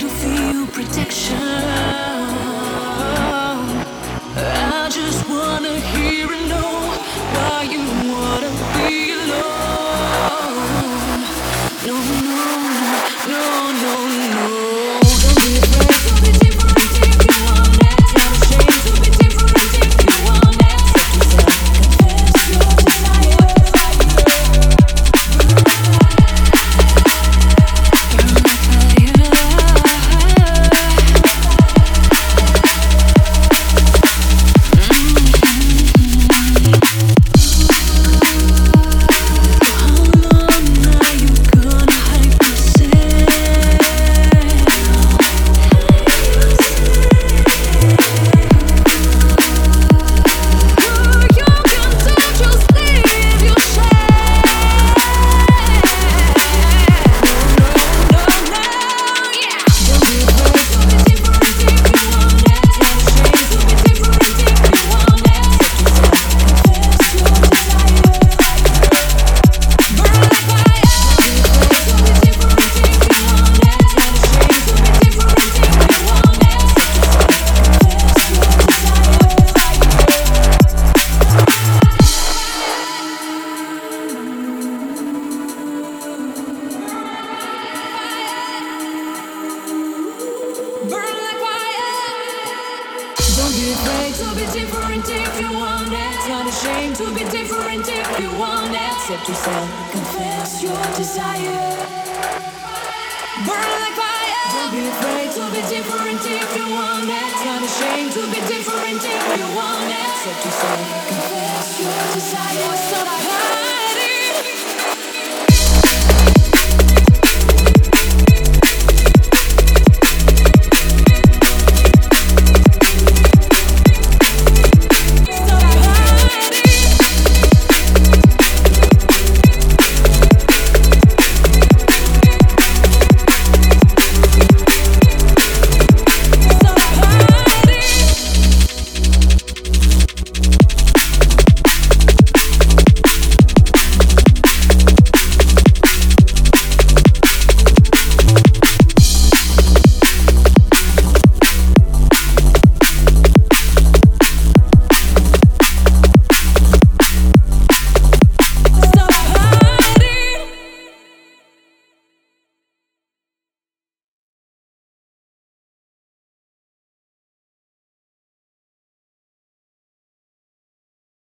to feel protection. Afraid to be different if you want it. Not ashamed to be different if you want it. Accept yourself, confess your desire. Burn like fire. Don't be afraid to be different if you want it. Not ashamed to be different if you want it. Accept yourself, confess your desire. What's up,